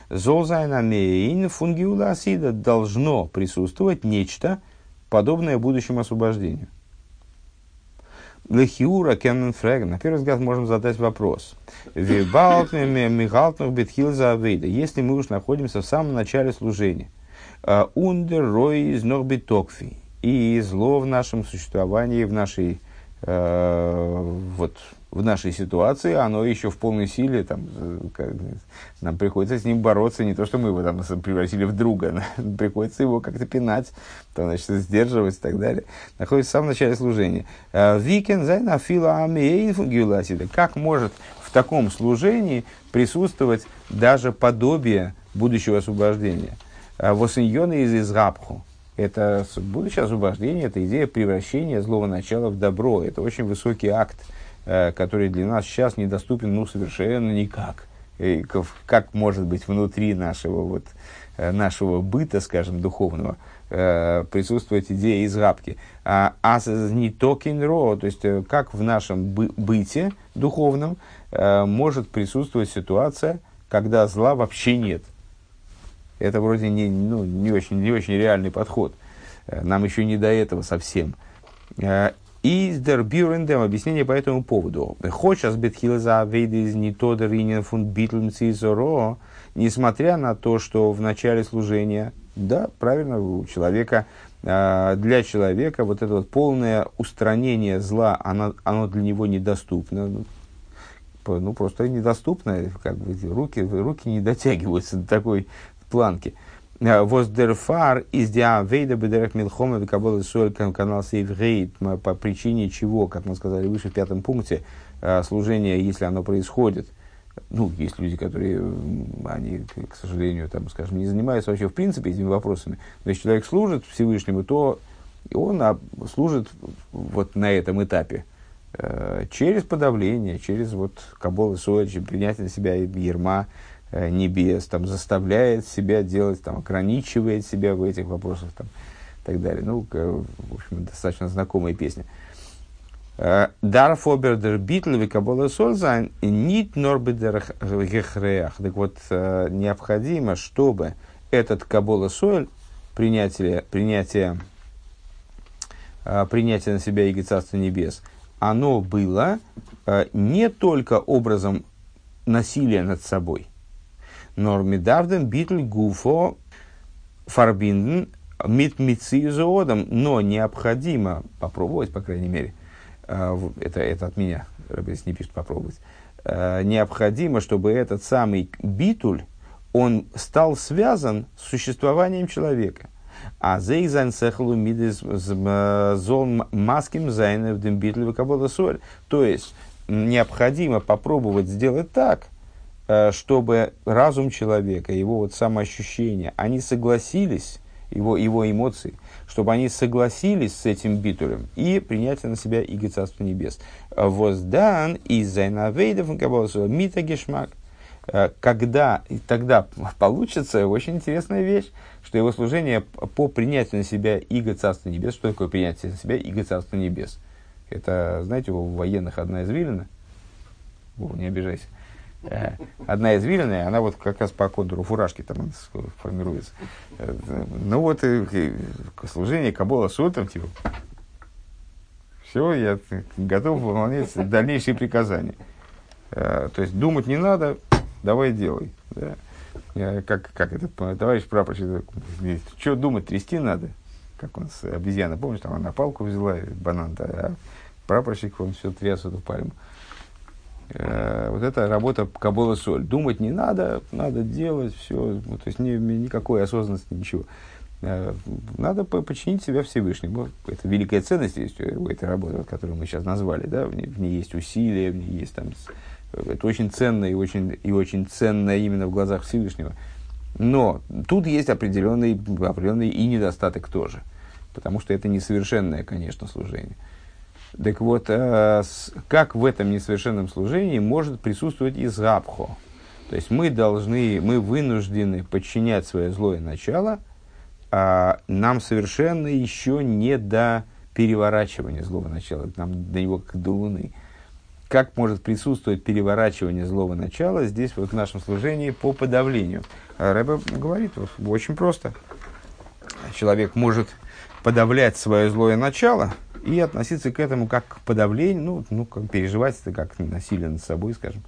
Золзайнамейн фунгиуласида должно присутствовать нечто, подобное будущему освобождению. לכאורה קען מען פרעגן. На первый взгляд можем задать вопрос. Если мы уж находимся в самом начале служения, און דער רע איז נאך בתקפו и зло в нашем существовании, в нашей вот, в нашей ситуации, оно еще в полной силе, там, как, нам приходится с ним бороться, не то, что мы его там превратили в друга, приходится его как-то пинать, там, значит, сдерживать и так далее. Находится в самом начале служения. «Э, ווי קען זיין אפילו Как может в таком служении присутствовать даже подобие будущего освобождения? «Э, Восиньоны из Изгабху. Это будущее освобождение, это идея превращения злого начала в добро. Это очень высокий акт Э, который для нас сейчас недоступен ну, совершенно никак. И как может быть внутри нашего, вот, э, нашего быта, скажем, духовного, э, присутствовать идея из рабки. А не ро, то есть как в нашем бы быте духовном может присутствовать ситуация, когда зла вообще нет. Это вроде не, ну, не, очень, не очень реальный подход. Нам еще не до этого совсем. Из дер бюрендем объяснение по этому поводу. Хочешь бетхилза вейды из не то ринен фун битлм цизоро, несмотря на то, что в начале служения, да, правильно, у человека, а, для человека вот это вот полное устранение зла, оно, оно для него недоступно. Ну, ну просто недоступно, как бы руки, руки не дотягиваются до такой планки. Воздерфар из диавейда бедерах милхома векабол соль канал сейвгейт по причине чего, как мы сказали выше в пятом пункте, э, служение, если оно происходит, ну, есть люди, которые, они, к сожалению, там, скажем, не занимаются вообще в принципе этими вопросами, но если человек служит Всевышнему, то он служит вот на этом этапе, э, через подавление, через вот кабол и соль, принятие на себя ерма, Э, небес, там, заставляет себя делать, там, ограничивает себя в этих вопросах там, и так далее. Ну, в общем, достаточно знакомая песня. Дарфобер дер битл викабола сользайн нит норбедер. Так вот, необходимо, чтобы этот кабола соль, принятие, принятие, принятие на себя Иго Царства Небес, оно было не только образом насилия над собой, нормидавден битл гуфо фарбинден мит митцизоодом, но необходимо попробовать, по крайней мере, а, это, это от меня, Рабис не пишет попробовать, а, необходимо, чтобы этот самый битуль, он стал связан с существованием человека. А зейзайн сехлу мидис зол маским зайнев дем битлевы кабола соль. То есть, необходимо попробовать сделать так, чтобы разум человека, его вот самоощущение, они согласились, его, его эмоции, чтобы они согласились с этим битулем и принять на себя иго Царства Небес. Воздан из Зайнавейдов Мита Гешмак. Э, когда, тогда получится очень интересная вещь, что его служение по принятию на себя иго Царства Небес, что такое принятие на себя иго Царства Небес? Это, знаете, у военных одна извилина, О, не обижайся, Э, одна извилина, она вот как раз по контуру фуражки там формируется. Э, ну вот и, служение Кабола Сутом, типа, все, я готов выполнять дальнейшие приказания. Э, то есть думать не надо, давай делай. Да? Как, как это, товарищ прапорщик, что думать, трясти надо? Как он с обезьяна, помнишь, там она палку взяла, банан, а прапорщик, он все тряс эту пальму. Э, вот это работа Кабола Соль. Думать не надо, надо делать все, ну, то есть ни, никакой осознанности, ничего. Э, надо подчинить себя Всевышнему. Это великая ценность есть у этой работы, которую мы сейчас назвали. Да? В, ней, в ней есть усилия, в ней есть там... Это очень ценно и очень, и очень ценно именно в глазах Всевышнего. Но тут есть определенный, определенный и недостаток тоже. Потому что это несовершенное, конечно, служение. Так вот, э, как в этом несовершенном служении может присутствовать изгабхо? То есть мы должны, мы вынуждены подчинять свое злое начало, а нам совершенно еще не до переворачивания злого начала, нам до него как до луны. Как может присутствовать переворачивание злого начала здесь вот в нашем служении по подавлению? А Рэбе говорит вот, очень просто. Человек может подавлять свое злое начало – и относиться к этому как к подавлению, ну, ну как переживать это как насилие над собой, скажем.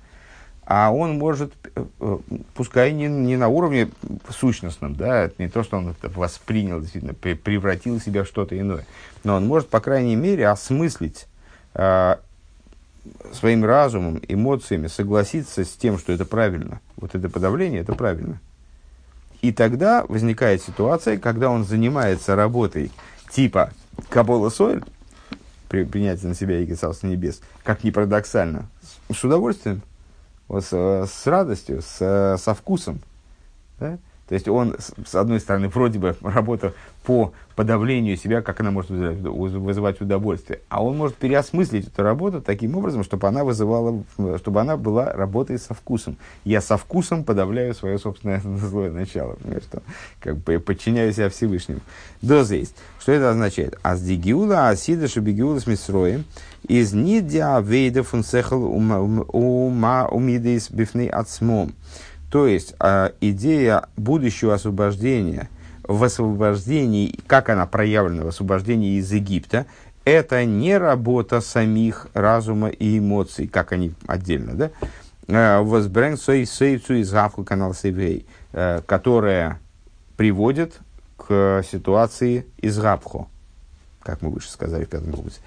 А он может, э, э, пускай не, не на уровне сущностном, да, не то, что он это воспринял, действительно, превратил себя в что-то иное, но он может, по крайней мере, осмыслить э, своим разумом, эмоциями, согласиться с тем, что это правильно. Вот это подавление, это правильно. И тогда возникает ситуация, когда он занимается работой типа Кабола Сойль, при, принятие на себя Иго Царства Небес, как ни парадоксально, с, с удовольствием, вот, с, с радостью, с, со вкусом. Да? То есть он, с одной стороны, вроде бы работа по подавлению себя, как она может вызывать удовольствие, а он может переосмыслить эту работу таким образом, чтобы она вызывала, чтобы она была работой со вкусом. Я со вкусом подавляю свое собственное злое начало, что как бы подчиняю себя Всевышнему. Доза есть. Что это означает? А с дигиула, а сида шубигиула с мисроем, из нидя вейда фунсехал ума умидейс бифны отсмом. То есть э, идея будущего освобождения в освобождении, как она проявлена в освобождении из Египта, это не работа самих разума и эмоций, как они отдельно, да? Э, Возбрэнг сейцу из канал Севей, э, которая приводит к ситуации из Габхо, как мы выше сказали в пятом пункте.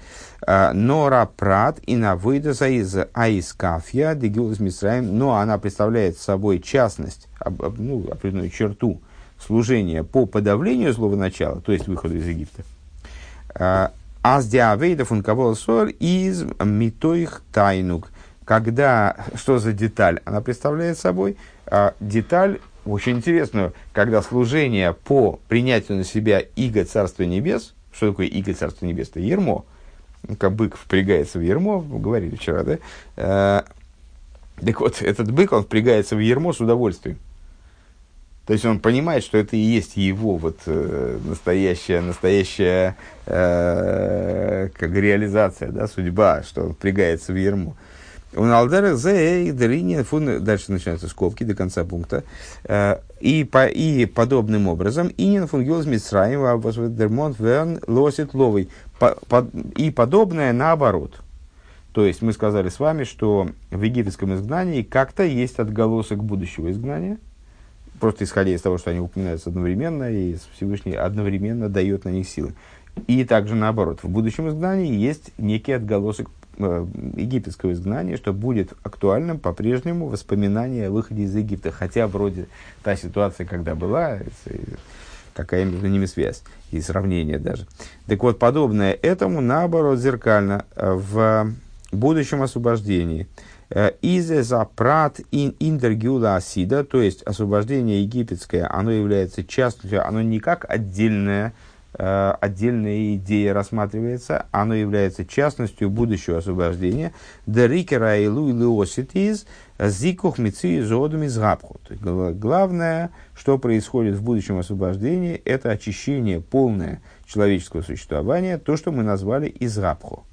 Э, Нора Прат и на выйдаса из Аискафья, Дегилус Мисраем, но она представляет собой частность, ну, определенную черту служения по подавлению злого начала, то есть выходу из Египта. Э, Аз диавейдов он кого соль из митоих тайнук. Когда, что за деталь? Она представляет собой а, деталь очень интересную, когда служение по принятию на себя иго Царства Небес, что такое иго Царства Небес? Это ермо, бык впрягается в ермо, говорили вчера, да? Э, так вот, этот бык, он впрягается в ермо с удовольствием. То есть он понимает, что это и есть его вот э, настоящая, настоящая э, как реализация, да, судьба, что он впрягается в ерму. Налдера зе фун дальше начинаются скобки до конца пункта. Э, и, по, и подобным образом, инин фунгиоз митсраим дермонт верн лосит ловый. И подобное наоборот. То есть мы сказали с вами, что в египетском изгнании как-то есть отголосок будущего изгнания, просто исходя из того, что они упоминаются одновременно, и Всевышний одновременно дает на них силы. И также наоборот, в будущем изгнании есть некий отголосок Э, египетского изгнания, что будет актуальным по-прежнему воспоминание о выходе из Египта. Хотя вроде та ситуация, когда была, какая между ними связь и сравнение даже. Так вот, подобное этому, наоборот, зеркально э, в будущем освобождении. Э, Изе за прат ин индергюла асида, то есть освобождение египетское, оно является частью, оно не как отдельное Э, отдельная идея рассматривается, оно является частностью будущего освобождения. Дерикера и луи леоситиз зикух мици зодами згабху. Главное, что происходит в будущем освобождении, это очищение полное человеческого существования, то, что мы назвали изгабху.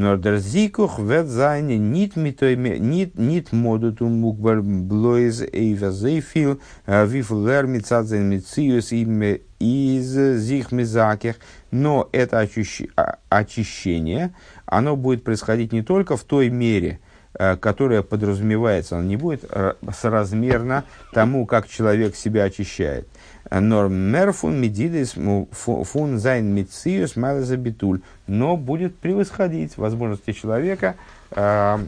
Но der Zikuch wird seine nicht mit nicht nicht modet um mugbar bloß eva sehr viel wie viel лер мицад sein мициус им из зих мизаких. Но это очищение, оно будет происходить не только в той мере, которая подразумевается, оно не будет соразмерно тому, как человек себя очищает. Нор мерфун медидис פון זיין מציאות ביטול. Но будет превосходить возможности человека. Э,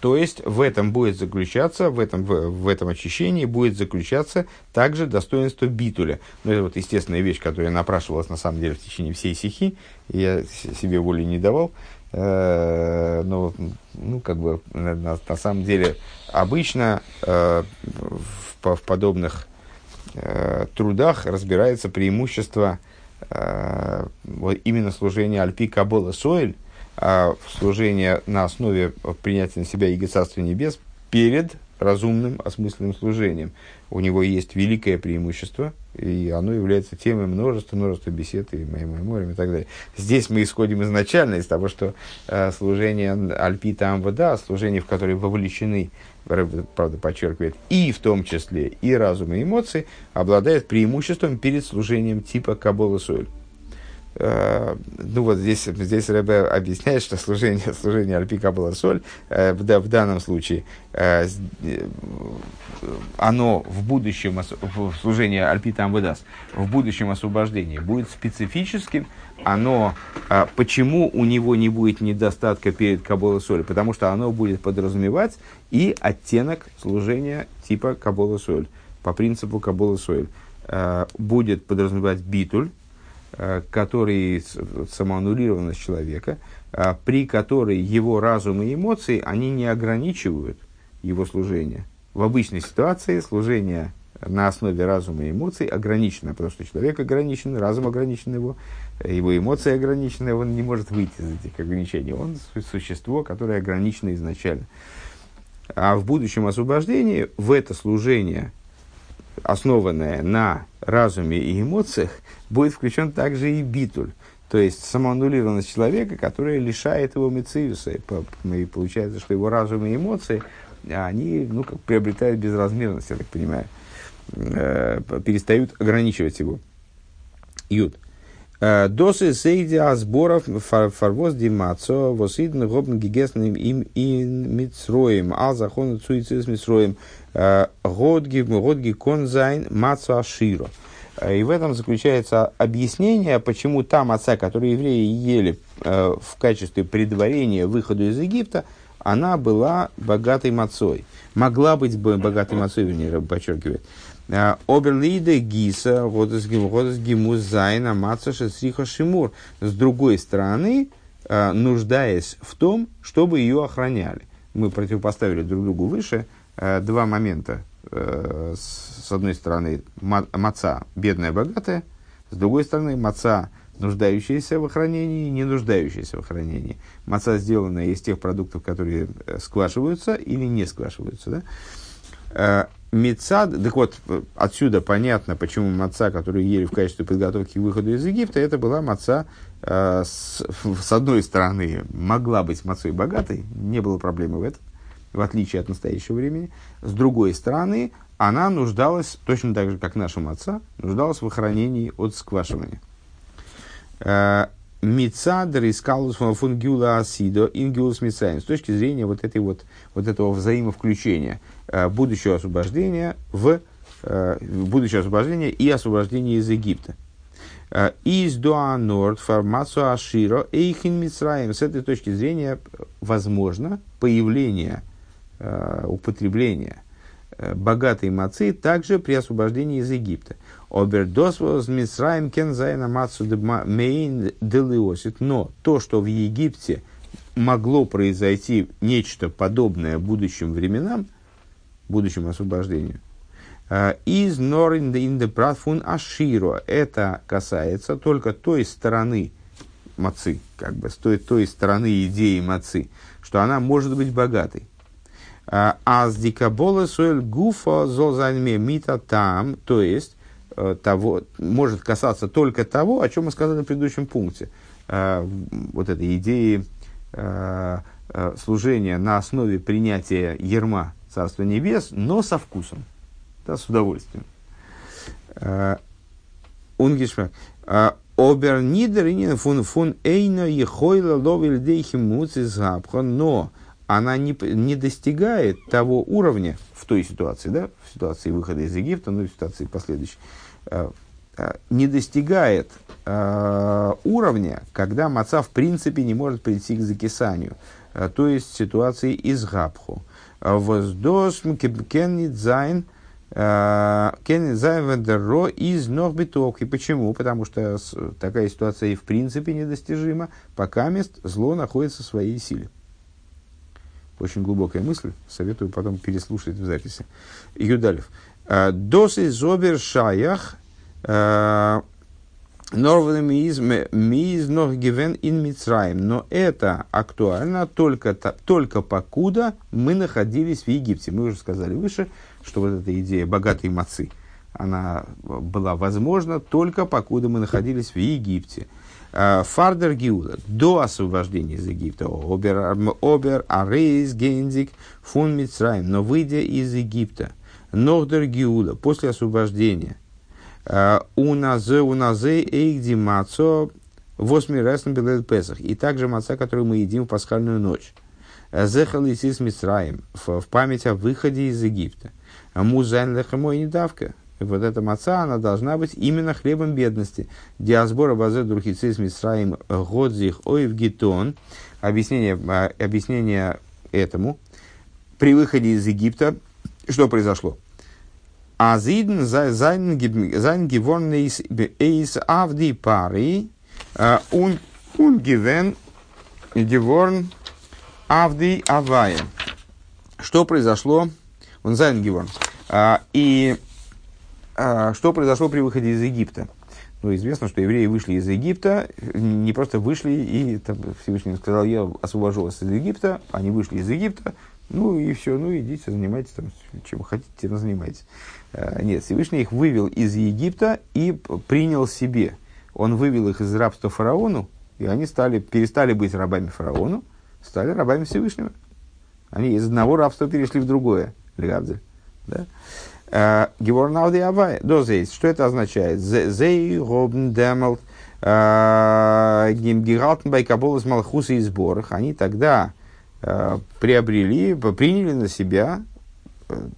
то есть в этом будет заключаться, в этом, в, в этом очищении будет заключаться также достоинство битуля. Ну, это вот естественная вещь, которая напрашивалась на самом деле в течение всей сихи. Я себе воли не давал. Э, но, ну, как бы, на, на самом деле, обычно э, в, в подобных э, трудах разбирается преимущество э, вот именно служения Альпи Кабола Соэль, а служение на основе принятия на себя Иго Царства Небес перед разумным, осмысленным служением. У него есть великое преимущество, и оно является темой множества, множества бесед и моим морем и так далее. Здесь мы исходим изначально из того, что э, служение Альпита Амвада, служение, в которое вовлечены правда, подчеркивает, и в том числе и разум, и эмоции, обладает преимуществом перед служением типа Кабола Соль. Uh, ну вот здесь, здесь Рэбе объясняет, что служение, служение Альпи Кабала Соль uh, в, в данном случае uh, оно в будущем, в служении Альпи Тамбедас, в будущем освобождении будет специфическим, оно, почему у него не будет недостатка перед Кабола Соль? Потому что оно будет подразумевать и оттенок служения типа Кабола Соль, по принципу Кабола Соль. Будет подразумевать битуль, который самоаннулированность человека, а, при которой его разум и эмоции, они не ограничивают его служение. В обычной ситуации служение на основе разума и эмоций ограничено, потому что человек ограничен, разум ограничен его, его эмоции ограничены, он не может выйти из этих ограничений. Он существо, которое ограничено изначально. А в будущем освобождении в это служение, основанное на разуме и эмоциях, будет включен также и битуль. То есть самоаннулированность человека, которая лишает его мециуса. И получается, что его разум и эмоции, они ну, как приобретают безразмерность, я так понимаю. Э, перестают ограничивать его. Юд. Э, досы сейди сборов фарвоз димацо восидн гобн гигесным им и мицроем, а захон цуицис мицроем, э, годги годги конзайн мацо аширо. И в этом заключается объяснение, почему та маца, которую евреи ели в качестве предварения выходу из Египта, она была богатой мацой. Могла быть богатой мацой, вернее, подчеркивает. Э, אבער לאידך גיסא, האט עס געמוזט זיין א מצה שצריכה שימור. С другой стороны, э, нуждаясь в том, чтобы ее охраняли. Мы противопоставили друг другу выше э, два момента. С одной стороны, маца бедная, богатая. С другой стороны, маца нуждающаяся в охранении, не нуждающаяся в охранении. Маца сделана из тех продуктов, которые сквашиваются или не сквашиваются. Да? Мецад, так вот, отсюда понятно, почему маца, которую ели в качестве подготовки к выходу из Египта, это была маца, э, с, с одной стороны, могла быть мацой богатой, не было проблемы в этом, в отличие от настоящего времени. С другой стороны, она нуждалась, точно так же, как наша маца, нуждалась в охранении от сквашивания. Э, Мицадр искал фунгюла асидо ингюлус мицаем. С точки зрения вот, этой вот, вот этого взаимовключения э, будущего освобождения в э, будущего освобождения и освобождения из Египта. Из дуанорд формацию аширо эйхин мицраем. С этой точки зрения возможно появление, употребление богатой мацы также при освобождении из Египта. אבער דאס מצרים קען זיין א מצה מעין דלעתיד. Но то, что в Египте могло произойти нечто подобное будущим временам, будущему освобождению, э, איז נאר אין דעם פרט פון עשירה. Это касается только той стороны мацы, как бы, с той, той стороны идеи мацы, что она может быть богатой. אז די קבלת עול גופא זאל זיין מיט א טעם, то есть Э, того, может касаться только того, о чем мы сказали в предыдущем пункте. Э, вот этой идеи э, служения на основе принятия ерма Царства Небес, но со вкусом, да, с удовольствием. Унгишмак. Обернидер фун фун эйна ехойла ловель дейхимуци запхон, но она не, не достигает того уровня в той ситуации, да, в ситуации выхода из Египта, ну и в ситуации последующей, Э, э, не достигает э, уровня, когда маца в принципе не может прийти к закисанию, э, то есть ситуации из габху. Воздосм кеннидзайн кеннидзайн вендерро из ногбиток. И почему? Потому что такая ситуация и в принципе недостижима, пока мест зло находится в своей силе. Очень глубокая мысль, советую потом переслушать в записи. Юдалев. Досы зобер шаях Норвен миз ног гивен ин Мицраим. Но это актуально только, только покуда мы находились в Египте. Мы уже сказали выше, что вот эта идея богатой мацы, она была возможна только покуда мы находились в Египте. Фардер Гиуда, до освобождения из Египта, Обер, обер Арейс, Гензик, Фун Мицраим, но выйдя из Египта – Нордер Гиуда, после освобождения. Э, уназе, уназе, эйгди мацо, восьми раз на Песах. И также маца, которую мы едим в пасхальную ночь. Э, Зехал Исис Мисраем, в память о выходе из Египта. Музайн лехамой недавка. Вот эта маца, она должна быть именно хлебом бедности. Диасбора базе дурхицис Мисраем годзих оев гитон. Объяснение, э, объяснение этому. При выходе из Египта что произошло? אז אידן זיינען געווארן אויס עבדי פרעה און געווען געווארן עבדי הוי׳. Что произошло? Он зайн геворн. И что произошло при выходе из Египта? Ну, известно, что евреи вышли из Египта, не просто вышли, и там, Всевышний сказал, я освобожу вас из Египта, они вышли из Египта, ну и все, ну идите, занимайтесь там, чем хотите, тем занимайтесь. Э, нет, Всевышний их вывел из Египта и принял себе. Он вывел их из рабства фараону, и они стали, перестали быть рабами фараону, стали рабами Всевышнего. Они из одного рабства перешли в другое. Легавдель. Да? Э, געווארן עבדי הוי׳. דאס הייסט. Что это означает? זיי האבן דעמאלט э, געהאלטן ביי קבלת מלכותו יתברך. Они тогда приобрели, приняли на себя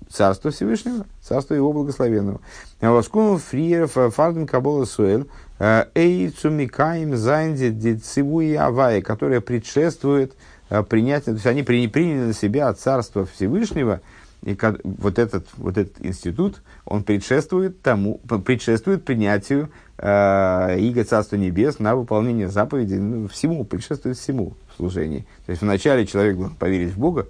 Царство Всевышнего, Царство Его Благословенного. וואס קומט פריער פאר דעם קבלת עול צו מקיים זיין די ציווי הוי׳, которая предшествует э, принятию, то есть они приняли на себя Царство Всевышнего, и вот этот, вот этот институт, он предшествует тому, предшествует принятию э, Иго Царства Небес на выполнение заповедей, ну, всему, предшествует всему служении. То есть вначале человек должен поверить в Бога,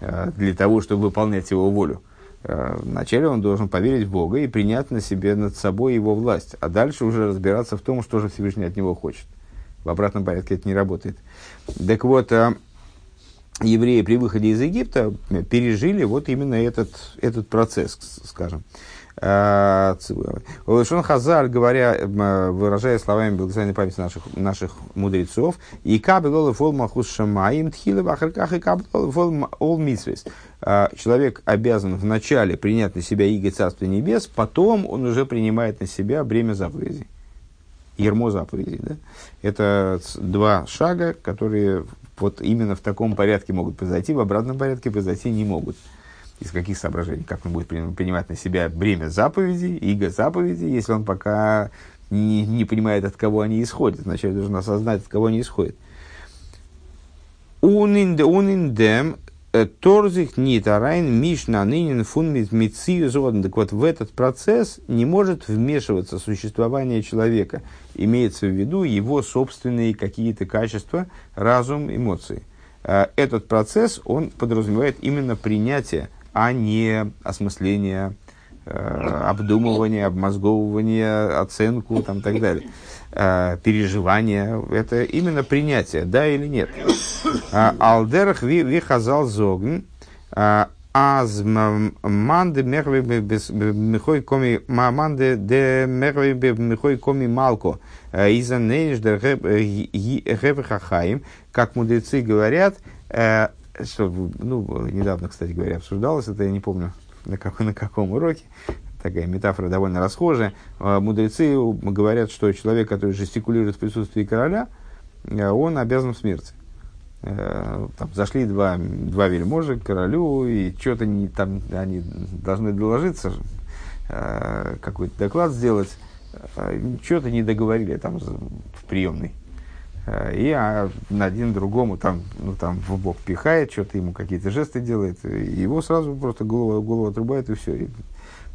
Э, для того, чтобы выполнять его волю. Э, вначале он должен поверить в Бога и принять на себе над собой его власть, а дальше уже разбираться в том, что же Всевышний от него хочет. В обратном порядке это не работает. Так вот, э, евреи при выходе из Египта пережили вот именно этот, этот процесс, скажем. Лешон Хазар, говоря, выражая словами благословенной памяти наших, наших мудрецов, и кабел фол махус шамаим тхилы вахарках и кабел фол ол митсвес. Человек обязан вначале принять на себя иго Царства Небес, потом он уже принимает на себя бремя заповедей. Ермо заповедей. Да? Это два шага, которые вот именно в таком порядке могут произойти, в обратном порядке произойти не могут из каких соображений, как он будет принимать на себя бремя заповедей, иго заповедей, если он пока не, не понимает, от кого они исходят. Вначале должен осознать, от кого они исходят. Униндем торзих нитарайн мишна нынен фун мицию зоден. Так вот, в этот процесс не может вмешиваться существование человека. Имеется в виду его собственные какие-то качества, разум, эмоции. Э, этот процесс, он подразумевает именно принятие а не осмысление, э, обдумывание, обмозговывание, оценку там, и так далее. Э, переживание. Это именно принятие, да или нет. А, Алдерах вихазал зогн. А, аз манде мерви михой коми манде де мерви михой коми малко э, из-за де хахаим, как мудрецы говорят, что, ну, недавно, кстати говоря, обсуждалось, это я не помню на, как, на каком уроке, такая метафора довольно расхожая. А, мудрецы говорят, что человек, который жестикулирует в присутствии короля, э, он обязан в смерти. Э, там зашли два, два вельможи к королю, и что-то не, там они должны доложиться, э, какой-то доклад сделать, что-то не договорили там в приемной. И а, один другому там, ну, там в бок пихает, что-то ему какие-то жесты делает, его сразу просто голову, голову отрубает, и все. И,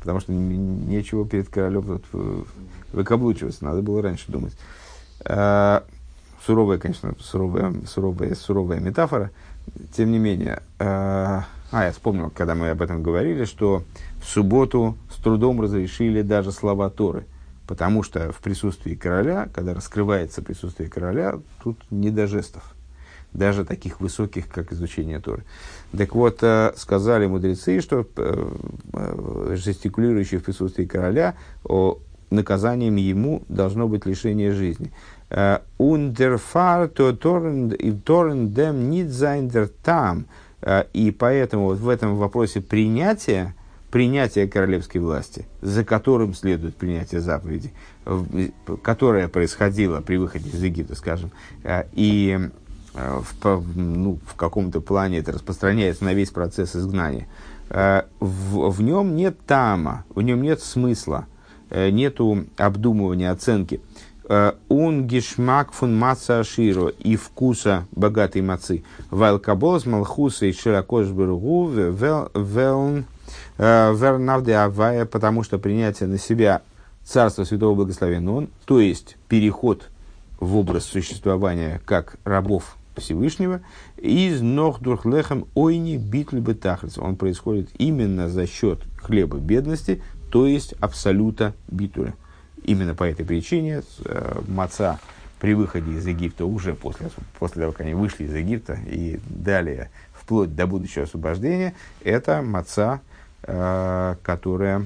потому что нечего перед королем э, выкаблучиваться, надо было раньше думать. А, суровая, конечно, суровая, суровая, суровая метафора, тем не менее. А, а, я вспомнил, когда мы об этом говорили, что в субботу с трудом разрешили даже слова Торы. Потому что в присутствии короля, когда раскрывается присутствие короля, тут не до жестов. Даже таких высоких, как изучение Торы. Так вот, э, сказали мудрецы, что э, э, жестикулирующий в присутствии короля, наказанием ему должно быть лишение жизни. און דערפאר טאר אין דעם ניט זיין דער טעם. И поэтому вот в этом вопросе принятия, принятие королевской власти, за которым следует принятие заповедей, которое происходило при выходе из Египта, скажем, и в, ну, в каком-то плане это распространяется на весь процесс изгнания, э, в, в нем нет тама, в нем нет смысла, нету обдумывания, оценки. Он гешмак фун маца широ и вкуса богатой мацы. Вайл кабоз малхуса и широкош бергу велн Э, Вернавде Авая, потому что принятие на себя Царства Святого Благословенного, он, то есть переход в образ существования как рабов Всевышнего, из Нохдурхлехем ойни битльбы тахлиц. Он происходит именно за счет хлеба бедности, то есть абсолюта битуля. Именно по этой причине э, маца при выходе из Египта, уже после, после того, как они вышли из Египта и далее, вплоть до будущего освобождения, это маца Э, которая,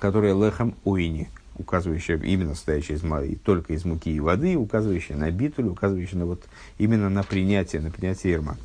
которая лехом уини, указывающая именно состоящая из, только из муки и воды, указывающая на битуль, указывающая на вот, именно на принятие, на принятие ерма.